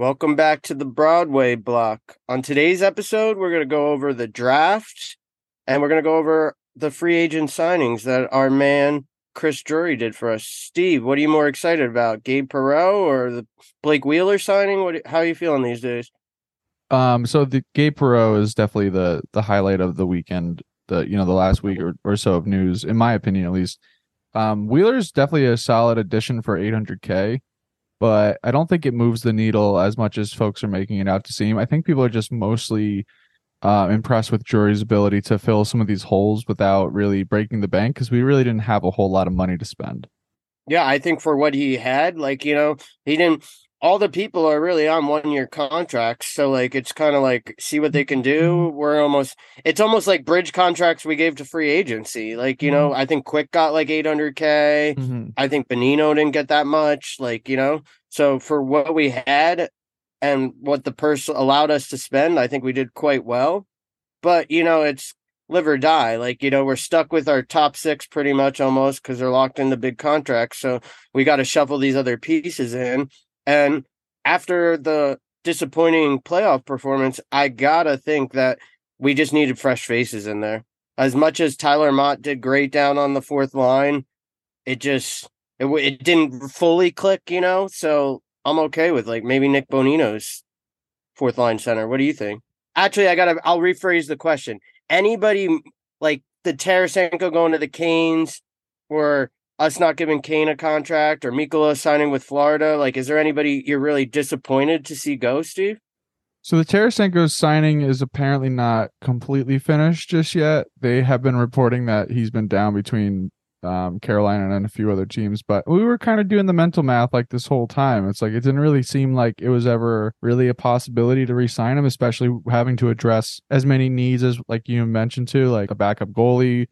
Welcome back to the Broadway block. On today's episode, we're going to go over the draft and we're going to go over the free agent signings that our man Chris Drury did for us. Steve, what are you more excited about, Gabe Perreault or the Blake Wheeler signing? What how are you feeling these days? Um, so the Gabe Perreault is definitely the the highlight of the weekend. The you know the last week or, or so of news, in my opinion, at least. Um, Wheeler's definitely a solid addition for 800k but I don't think it moves the needle as much as folks are making it out to seem. I think people are just mostly uh, impressed with Drury's ability to fill some of these holes without really breaking the bank because we really didn't have a whole lot of money to spend. Yeah, I think for what he had, like, you know, he didn't all the people are really on one year contracts. So like it's kind of like see what they can do. We're almost it's almost like bridge contracts we gave to free agency. Like, you know, mm-hmm. I think Quick got like 800k. Mm-hmm. I think Bonino didn't get that much, like, you know. So for what we had and what the person allowed us to spend, I think we did quite well. But, you know, it's live or die. Like, you know, we're stuck with our top 6 pretty much almost cuz they're locked in the big contracts. So we got to shuffle these other pieces in and after the disappointing playoff performance, I gotta think that we just needed fresh faces in there. As much as Tyler Motte did great down on the fourth line, it just it, it didn't fully click, you know. So I'm okay with like maybe Nick Bonino's fourth line center. What do you think? Actually, I gotta I'll rephrase the question. Anybody like the Tarasenko going to the Canes or us not giving Kane a contract or Mikkola signing with Florida? Like, is there anybody you're really disappointed to see go, Steve? So the Tarasenko signing is apparently not completely finished just yet. They have been reporting that he's been down between um, Carolina and a few other teams, but we were kind of doing the mental math like this whole time. It's like it didn't really seem like it was ever really a possibility to re-sign him, especially having to address as many needs as like you mentioned too, like a backup goalie,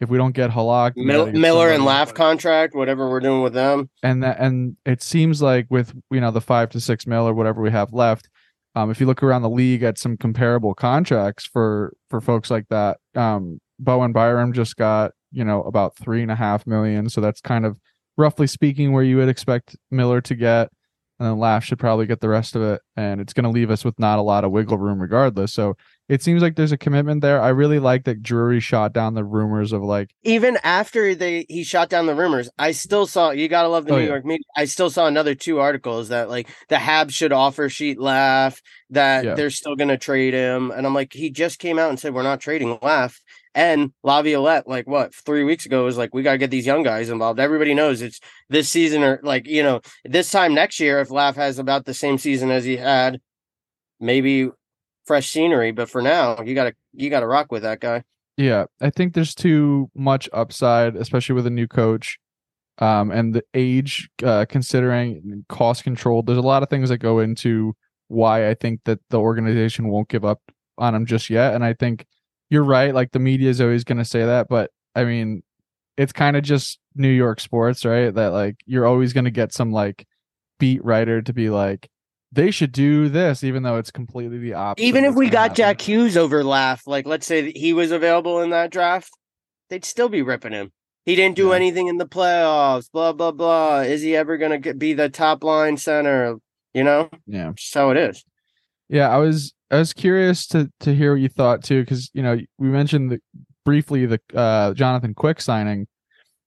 if we don't get Halak, Mil- Miller and Laf contract, whatever we're doing with them, and that and it seems like with you know the five to six mil or whatever we have left, um, if you look around the league at some comparable contracts for for folks like that, um, Bowen Byram just got you know about three and a half million, so that's kind of roughly speaking where you would expect Miller to get, and then Laf should probably get the rest of it, and it's going to leave us with not a lot of wiggle room regardless. So it seems like there's a commitment there. I really like that Drury shot down the rumors of like even after they he shot down the rumors, I still saw you gotta love the oh, New yeah. York media. I still saw another two articles that like the Habs should offer sheet Laf that yeah. they're still gonna trade him. And I'm like, he just came out and said we're not trading Laf. And Laviolette, like what three weeks ago, was like, we got to get these young guys involved. Everybody knows it's this season or like, you know, this time next year, if Laf has about the same season as he had, maybe fresh scenery. But for now, you gotta you gotta rock with that guy. Yeah, I think there's too much upside, especially with a new coach, um, and the age. Uh, considering cost control, there's a lot of things that go into why I think that the organization won't give up on him just yet. And I think you're right. Like the media is always going to say that, but I mean, it's kind of just New York sports, right? That like you're always going to get some like beat writer to be like, they should do this, even though it's completely the opposite. Even if we got happen. Jack Hughes over Laf, like let's say he was available in that draft, they'd still be ripping him. He didn't do yeah. anything in the playoffs. Blah blah blah. Is he ever gonna be the top line center? You know. Yeah. Just how it is. Yeah, I was I was curious to to hear what you thought too, because you know we mentioned the, briefly the uh, Jonathan Quick signing.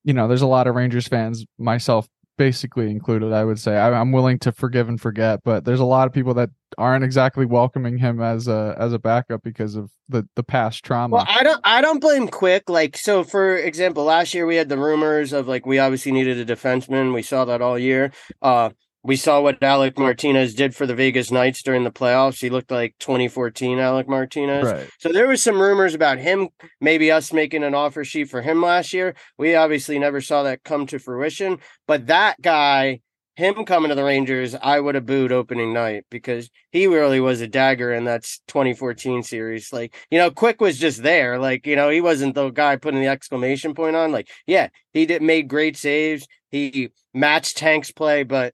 You know, there's a lot of Rangers fans, myself basically included i would say. I, am willing to forgive and forget but there's a lot of people that aren't exactly welcoming him as a as a backup because of the the past trauma. Well i don't i don't blame quick. Like so for example last year we had the rumors of like we obviously needed a defenseman. We saw that all year. Uh we saw what Alec Martinez did for the Vegas Knights during the playoffs. He looked like 2014 Alec Martinez. Right. So there was some rumors about him, maybe us making an offer sheet for him last year. We obviously never saw that come to fruition. But that guy, him coming to the Rangers, I would have booed opening night because he really was a dagger in that 2014 series. Like, you know, Quick was just there. Like, you know, he wasn't the guy putting the exclamation point on. Like, yeah, he did made great saves. He matched Tank's play, but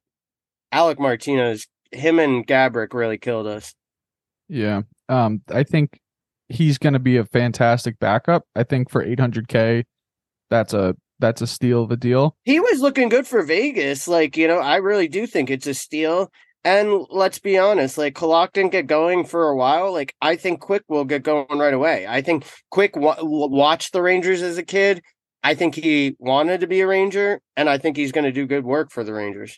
Alec Martinez, him and Gaborik really killed us. Yeah. Um, I think he's going to be a fantastic backup. I think for 800k, that's a that's a steal of a deal. He was looking good for Vegas. Like, you know, I really do think it's a steal. And let's be honest, like Halak didn't get going for a while. Like I think Quick will get going right away. I think Quick wa- watched the Rangers as a kid. I think he wanted to be a Ranger, and I think he's going to do good work for the Rangers.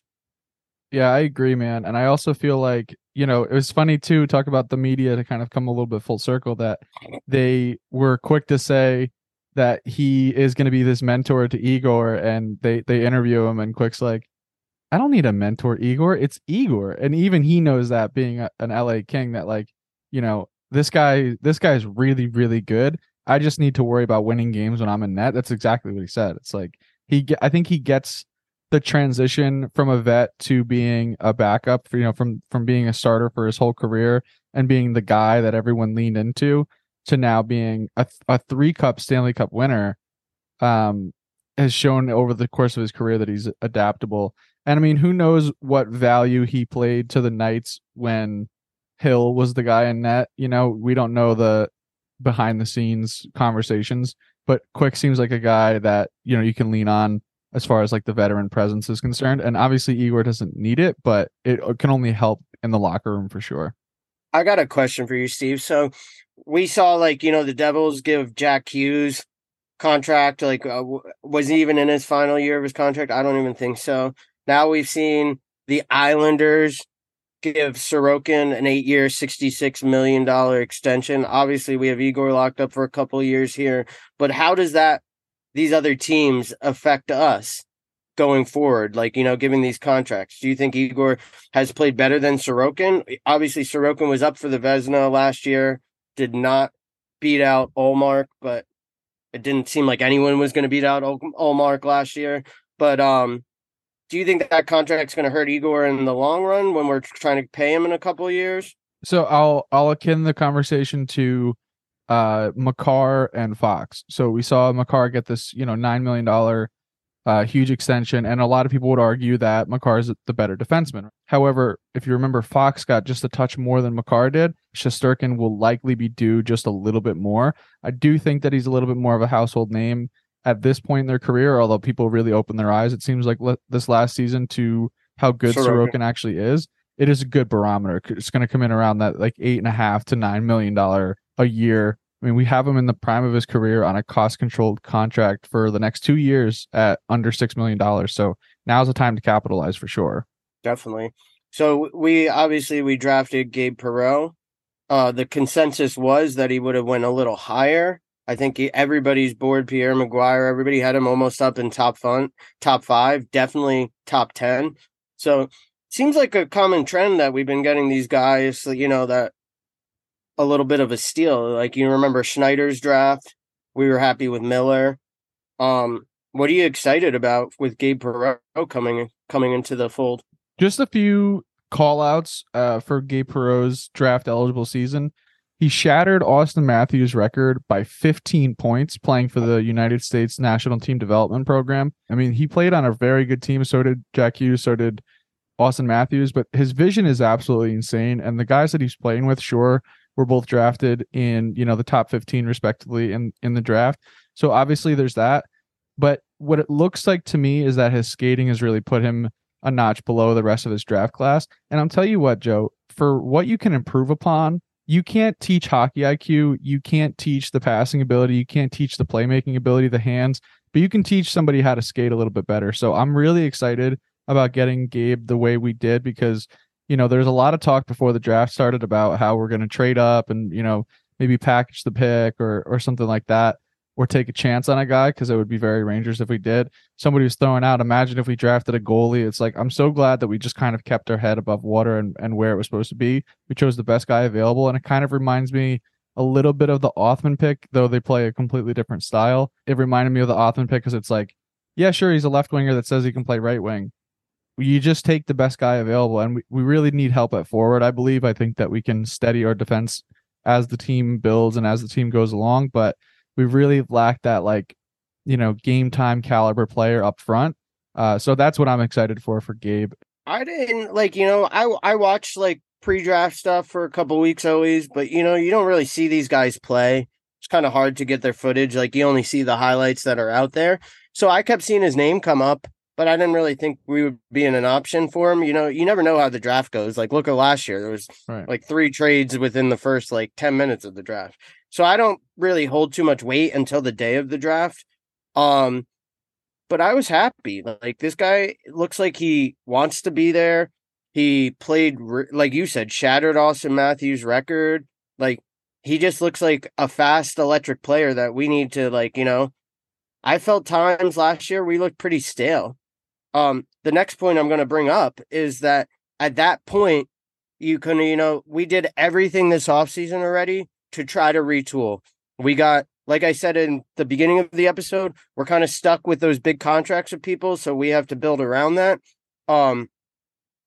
Yeah, I agree, man. And I also feel like, you know, it was funny too, talk about the media to kind of come a little bit full circle that they were quick to say that he is going to be this mentor to Igor and they they interview him and Quick's like, I don't need a mentor, Igor. It's Igor. And even he knows that being a, an LA King that like, you know, this guy this guy's really really good. I just need to worry about winning games when I'm in net. That's exactly what he said. It's like he I think he gets the transition from a vet to being a backup for, you know from from being a starter for his whole career and being the guy that everyone leaned into to now being a, a three cup Stanley Cup winner um has shown over the course of his career that he's adaptable. And I mean, who knows what value he played to the Knights when Hill was the guy in net. You know, we don't know the behind the scenes conversations, but Quick seems like a guy that, you know, you can lean on as far as like the veteran presence is concerned. And obviously Igor doesn't need it, but it can only help in the locker room for sure. I got a question for you, Steve. So we saw like, you know, the Devils give Jack Hughes contract like uh, was he even in his final year of his contract? I don't even think so. Now we've seen the Islanders give Sorokin an eight year, $66 million extension. Obviously, we have Igor locked up for a couple years here, but how does that these other teams affect us going forward? Like, you know, giving these contracts. Do you think Igor has played better than Sorokin? Obviously, Sorokin was up for the Vezina last year, did not beat out Ullmark, but it didn't seem like anyone was going to beat out Ullmark last year. But um, do you think that contract's going to hurt Igor in the long run when we're trying to pay him in a couple years? So I'll I'll akin the conversation to uh Makar and Fox. So we saw Makar get this, you know, nine million dollar uh huge extension, and a lot of people would argue that Makar is the better defenseman. However, if you remember, Fox got just a touch more than Makar did. Shesterkin will likely be due just a little bit more. I do think that he's a little bit more of a household name at this point in their career, although people really open their eyes, it seems like le- this last season to how good Sorokin. Sorokin actually is. It is a good barometer. It's going to come in around that like eight and a half to nine million dollar a year. I mean, we have him in the prime of his career on a cost controlled contract for the next two years at under six million dollars. So now's the time to capitalize for sure. Definitely. So we obviously we drafted Gabe Perreault. Uh, the consensus was that he would have went a little higher. I think he, everybody's bored. Pierre McGuire, everybody had him almost up in top fun, top five, definitely top ten. So seems like a common trend that we've been getting these guys. You know that a little bit of a steal. Like you remember Schneider's draft, we were happy with Miller. Um, what are you excited about with Gabe Perreault coming coming into the fold? Just a few call outs uh, for Gabe Perreault's draft eligible season. He shattered Auston Matthews' record by 15 points playing for the United States National Team Development Program. I mean, he played on a very good team. So did Jack Hughes. So did Auston Matthews. But his vision is absolutely insane. And the guys that he's playing with, sure, were both drafted in you know the top 15 respectively in in the draft. So obviously there's that. But what it looks like to me is that his skating has really put him a notch below the rest of his draft class. And I'll tell you what, Joe, for what you can improve upon you can't teach hockey IQ. You can't teach the passing ability. You can't teach the playmaking ability, the hands, but you can teach somebody how to skate a little bit better. So I'm really excited about getting Gabe the way we did because, you know, there's a lot of talk before the draft started about how we're going to trade up and, you know, maybe package the pick or or something like that or take a chance on a guy because it would be very Rangers if we did. Somebody was throwing out, imagine if we drafted a goalie. It's like, I'm so glad that we just kind of kept our head above water and, and where it was supposed to be. We chose the best guy available. And it kind of reminds me a little bit of the Othmann pick, though they play a completely different style. It reminded me of the Othmann pick because it's like, yeah, sure, he's a left winger that says he can play right wing. You just take the best guy available. And we, we really need help at forward, I believe. I think that we can steady our defense as the team builds and as the team goes along. But we really lacked that like you know game time caliber player up front. Uh, so that's what I'm excited for for Gabe. I didn't like you know I I watched like pre-draft stuff for a couple weeks always, but you know you don't really see these guys play. It's kind of hard to get their footage. Like you only see the highlights that are out there. So I kept seeing his name come up, but I didn't really think we would be in an option for him. You know, you never know how the draft goes. Like, look at last year; there was right. like three trades within the first like ten minutes of the draft. So I don't really hold too much weight until the day of the draft. Um, but I was happy. Like this guy looks like he wants to be there. He played like you said, shattered Auston Matthews' record. Like he just looks like a fast electric player that we need to like, you know. I felt times last year we looked pretty stale. Um, the next point I'm going to bring up is that at that point, you can, you know, we did everything this offseason already to try to retool. We got, like I said in the beginning of the episode, we're kind of stuck with those big contracts of people, so we have to build around that. Um,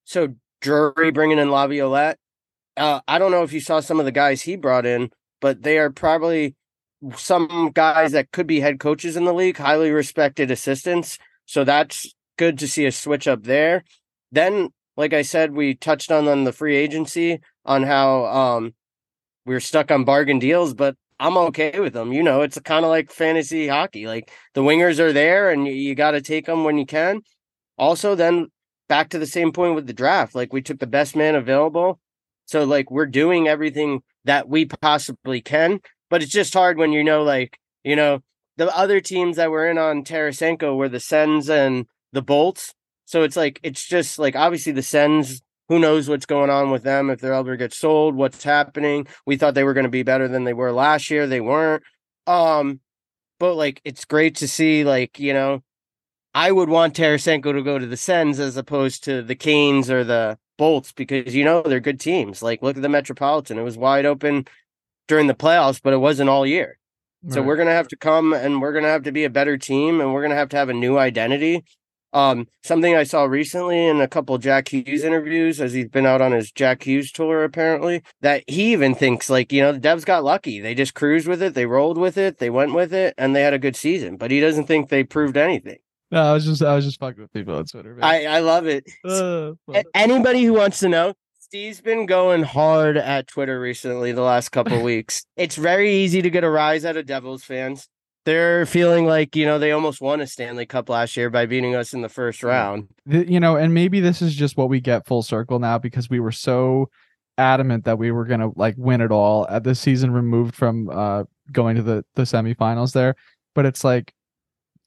so Drury bringing in Laviolette. Uh, I don't know if you saw some of the guys he brought in, but they are probably some guys that could be head coaches in the league, highly respected assistants. So that's good to see a switch up there. Then, like I said, we touched on on the free agency on how um we are stuck on bargain deals, but I'm okay with them. You know, it's kind of like fantasy hockey. Like the wingers are there, and you, you got to take them when you can. Also, then back to the same point with the draft. Like we took the best man available, so like we're doing everything that we possibly can. But it's just hard when you know, like you know, the other teams that were in on Tarasenko were the Sens and the Bolts. So it's like it's just like obviously the Sens. Who knows what's going on with them if they're ever get sold? What's happening? We thought they were going to be better than they were last year. They weren't. Um, but like it's great to see like you know, I would want Tarasenko to go to the Sens as opposed to the Canes or the Bolts because you know they're good teams. Like look at the Metropolitan; it was wide open during the playoffs, but it wasn't all year. So we're gonna have to come and we're gonna have to be a better team, and we're gonna have to have a new identity. Um, something I saw recently in a couple Jack Hughes interviews as he's been out on his Jack Hughes tour, apparently, that he even thinks like, you know, the Devs got lucky. They just cruised with it, they rolled with it, they went with it, and they had a good season. But he doesn't think they proved anything. No, I was just I was just fucking with people on Twitter. Man. I, I love it. Uh, Anybody who wants to know, Steve's been going hard at Twitter recently the last couple weeks. It's very easy to get a rise out of Devils fans they're feeling like you know they almost won a Stanley Cup last year by beating us in the first round. You know, and maybe this is just what we get full circle now because we were so adamant that we were going to like win it all at this season removed from uh going to the the semifinals there. But it's like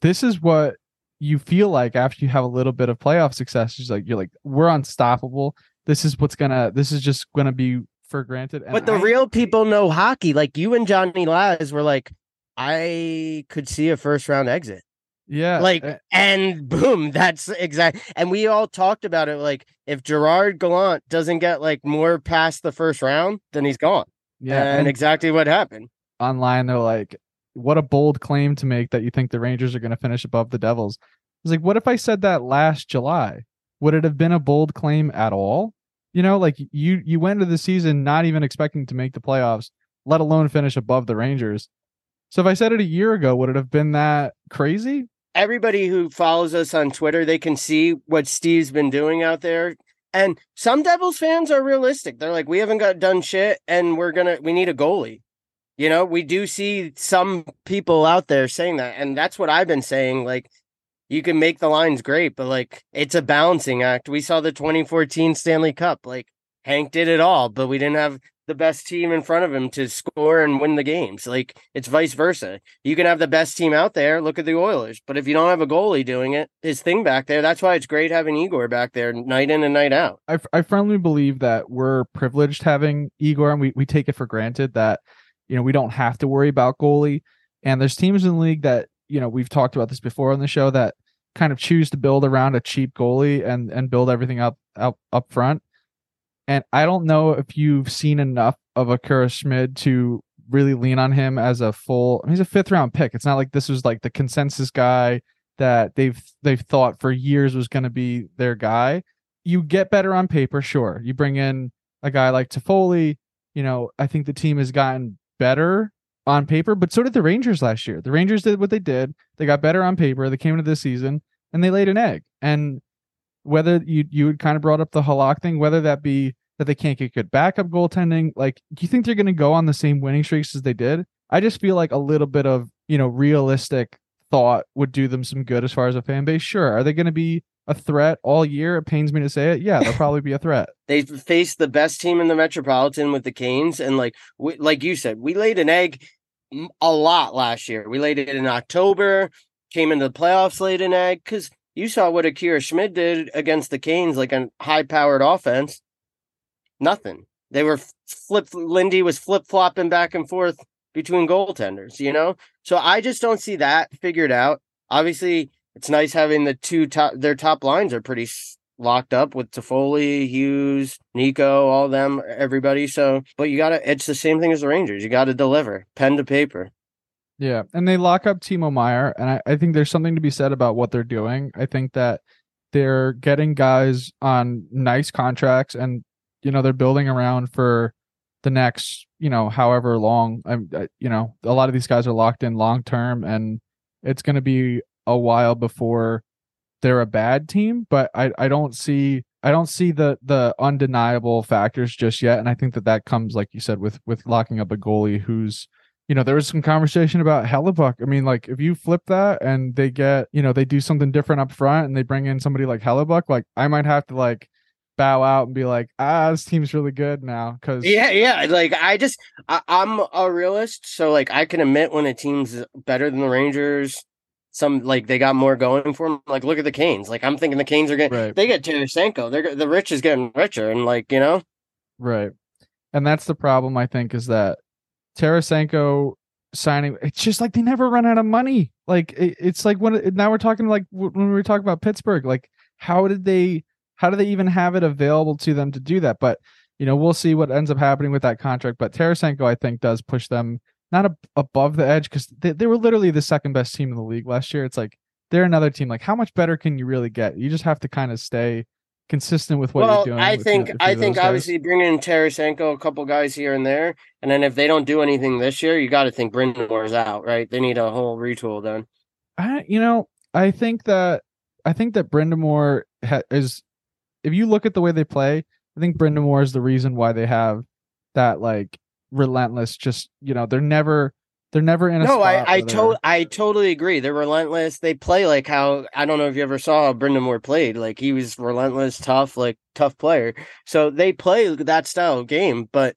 this is what you feel like after you have a little bit of playoff success. It's like you're like we're unstoppable. This is what's gonna this is just gonna be for granted. And but the I, real people know hockey. Like you and johnny laz were like I could see a first round exit. Yeah. Like, uh, and boom, that's exact. And we all talked about it. Like, if Gerard Gallant doesn't get like more past the first round, then he's gone. Yeah. And, and exactly what happened. Online, they're like, what a bold claim to make that you think the Rangers are going to finish above the Devils. It's like, what if I said that last July? Would it have been a bold claim at all? You know, like you you went into the season not even expecting to make the playoffs, let alone finish above the Rangers. So if I said it a year ago, would it have been that crazy? Everybody who follows us on Twitter, they can see what Steve's been doing out there. And some Devils fans are realistic. They're like, we haven't got done shit, and we're gonna we need a goalie. You know, we do see some people out there saying that, and that's what I've been saying. Like, you can make the lines great, but like it's a balancing act. We saw the 2014 Stanley Cup. Like Hank did it all, but we didn't have the best team in front of him to score and win the games. Like it's vice versa. You can have the best team out there. Look at the Oilers, but if you don't have a goalie doing it, his thing back there. That's why it's great having Igor back there night in and night out. I, I firmly believe that we're privileged having Igor, and we we take it for granted that you know we don't have to worry about goalie. And there's teams in the league that you know we've talked about this before on the show that kind of choose to build around a cheap goalie and and build everything up up up front and I don't know if you've seen enough of Akira Schmid to really lean on him as a full. I mean, he's a fifth round pick. It's not like this was like the consensus guy that they've they've thought for years was going to be their guy. You get better on paper, sure. You bring in a guy like Toffoli. You know, I think the team has gotten better on paper, but so did the Rangers last year. The Rangers did what they did. They got better on paper. They came into this season and they laid an egg. And whether you you kind of brought up the Halak thing, whether that be that they can't get good backup goaltending, like do you think they're going to go on the same winning streaks as they did? I just feel like a little bit of you know realistic thought would do them some good as far as a fan base. Sure. Are they going to be a threat all year? It pains me to say it. Yeah, they'll probably be a threat. They faced the best team in the Metropolitan with the Canes, and like we, like you said, we laid an egg a lot last year. We laid it in October, came into the playoffs, laid an egg because you saw what Akira Schmid did against the Canes, like a high-powered offense. Nothing. They were flip. Lindy was flip flopping back and forth between goaltenders. You know, so I just don't see that figured out. Obviously, it's nice having the two top. Their top lines are pretty locked up with Toffoli, Hughes, Nico, all them, everybody. So, but you gotta. It's the same thing as the Rangers. You got to deliver, pen to paper. Yeah, and they lock up Timo Meier, and I, I think there's something to be said about what they're doing. I think that they're getting guys on nice contracts, and you know they're building around for the next, you know, however long. I'm, you know, a lot of these guys are locked in long term, and it's going to be a while before they're a bad team. But I, I don't see I don't see the the undeniable factors just yet, and I think that that comes, like you said, with with locking up a goalie who's you know, there was some conversation about Hellebuyck. I mean, like if you flip that and they get, you know, they do something different up front and they bring in somebody like Hellebuyck, like I might have to like bow out and be like, ah, this team's really good now. Cause yeah, yeah. Like I just, I, am a realist. So like I can admit when a team's better than the Rangers, some like they got more going for them. Like look at the Canes. Like I'm thinking the Canes are getting, right. they get Tarasenko. They're the rich is getting richer. And like, you know, right. And that's the problem, I think, is that Tarasenko signing. It's just like they never run out of money. Like it, it's like when now we're talking like when we were talking about Pittsburgh. Like how did they? How do they even have it available to them to do that? But you know, we'll see what ends up happening with that contract. But Tarasenko, I think, does push them not a, above the edge because they, they were literally the second best team in the league last year. It's like they're another team. Like how much better can you really get? You just have to kind of stay consistent with what well, you're doing. I think I think obviously bringing in Tarasenko, a couple guys here and there, and then if they don't do anything this year, you got to think Brind'Amour's out, right? They need a whole retool done. I, you know, I think that I think that Brind'Amour ha- is. If you look at the way they play, I think Brind'Amour is the reason why they have that like relentless. Just you know, they're never they're never in a no. I I, to- I totally agree. They're relentless. They play like how I don't know if you ever saw how Moore played. Like he was relentless, tough, like tough player. So they play that style of game, but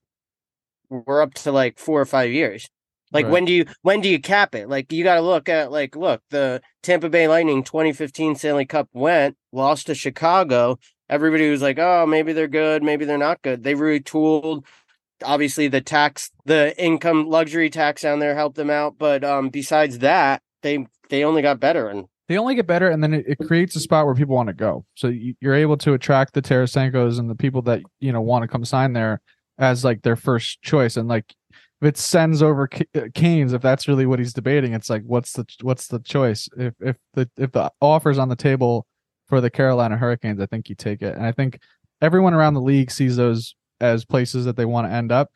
we're up to like four or five years. Like right. when do you when do you cap it? Like you got to look at like look the Tampa Bay Lightning 2015 Stanley Cup went lost to Chicago. Everybody was like, oh, maybe they're good, maybe they're not good. They retooled obviously the tax the income luxury tax down there helped them out but um besides that they they only got better and they only get better and then it, it creates a spot where people want to go. So you, are able to attract the Tarasenkos and the people that you know want to come sign there as like their first choice. And like if it sends over uh, Canes if that's really what he's debating it's like what's the what's the choice? If if the if the offers on the table for the Carolina Hurricanes I think you take it. And I think everyone around the league sees those as places that they want to end up.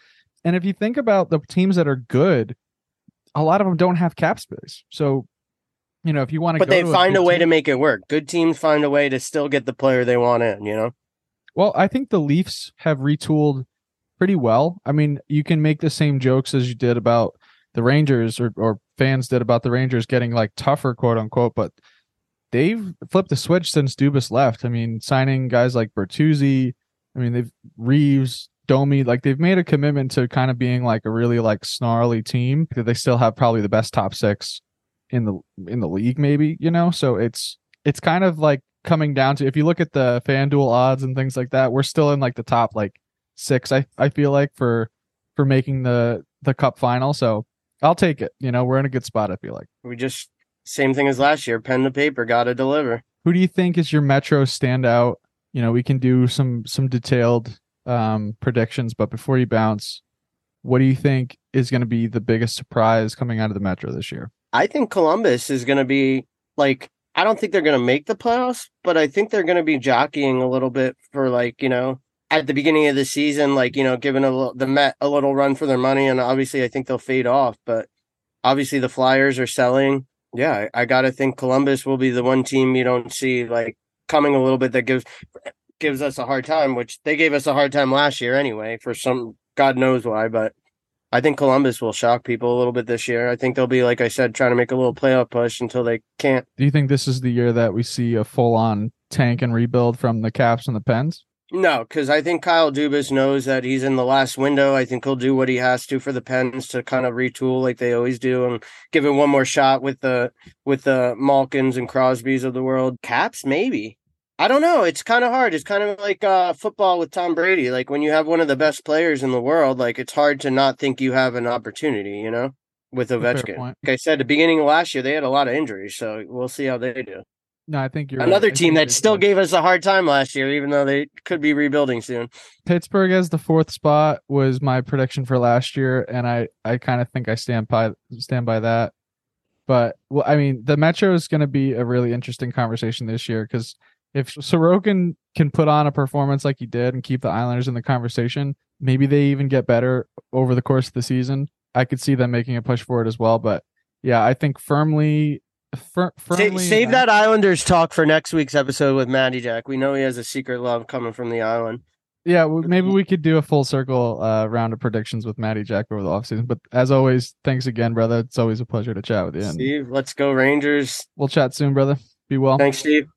And if you think about the teams that are good, a lot of them don't have cap space. So, you know, if you want to, but they find a, a way team, to make it work. Good teams find a way to still get the player they want in. You know. Well, I think the Leafs have retooled pretty well. I mean, you can make the same jokes as you did about the Rangers or, or fans did about the Rangers getting like tougher, quote unquote, but they've flipped the switch since Dubas left. I mean, signing guys like Bertuzzi, I mean, they've Reaves, Domi, like they've made a commitment to kind of being like a really like snarly team. that They still have probably the best top six in the in the league, maybe you know. So it's it's kind of like coming down to if you look at the FanDuel odds and things like that, we're still in like the top like six. I I feel like for for making the the cup final. So I'll take it. You know, we're in a good spot. I feel like we just same thing as last year. Pen to paper, got to deliver. Who do you think is your Metro standout you know we can do some some detailed um, predictions but before you bounce what do you think is going to be the biggest surprise coming out of the metro this year? I think columbus is going to be like i don't think they're going to make the playoffs but i think they're going to be jockeying a little bit for like you know at the beginning of the season like you know giving a, the met a little run for their money and obviously i think they'll fade off but obviously the flyers are selling. Yeah i, I gotta think columbus will be the one team you don't see like coming a little bit that gives gives us a hard time, which they gave us a hard time last year anyway for some God knows why. But I think Columbus will shock people a little bit this year. I think they'll be, like I said, trying to make a little playoff push until they can't. Do you think this is the year that we see a full on tank and rebuild from the Caps and the Pens? No, because I think Kyle Dubas knows that he's in the last window. I think he'll do what he has to for the Pens to kind of retool like they always do and give it one more shot with the with the Malkins and Crosbys of the world. Caps, maybe. I don't know. It's kind of hard. It's kind of like uh, football with Tom Brady. Like when you have one of the best players in the world, like it's hard to not think you have an opportunity. You know, with Ovechkin. Like I said, the beginning of last year, they had a lot of injuries, so we'll see how they do. No, I think you're another right. team that still gave us a hard time last year, even though they could be rebuilding soon. Pittsburgh as the fourth spot was my prediction for last year, and I I kind of think I stand by stand by that. But well, I mean, the Metro is going to be a really interesting conversation this year because if Sorokin can put on a performance like he did and keep the Islanders in the conversation, maybe they even get better over the course of the season. I could see them making a push for it as well. But yeah, I think firmly Fir- save, save that Islanders talk for next week's episode with Matty Jack. We know he has a secret love coming from the island. Yeah, maybe we could do a full circle uh, round of predictions with Matty Jack over the offseason. But as always, thanks again, brother. It's always a pleasure to chat with you. Steve, let's go Rangers. We'll chat soon, brother. Be well. Thanks, Steve.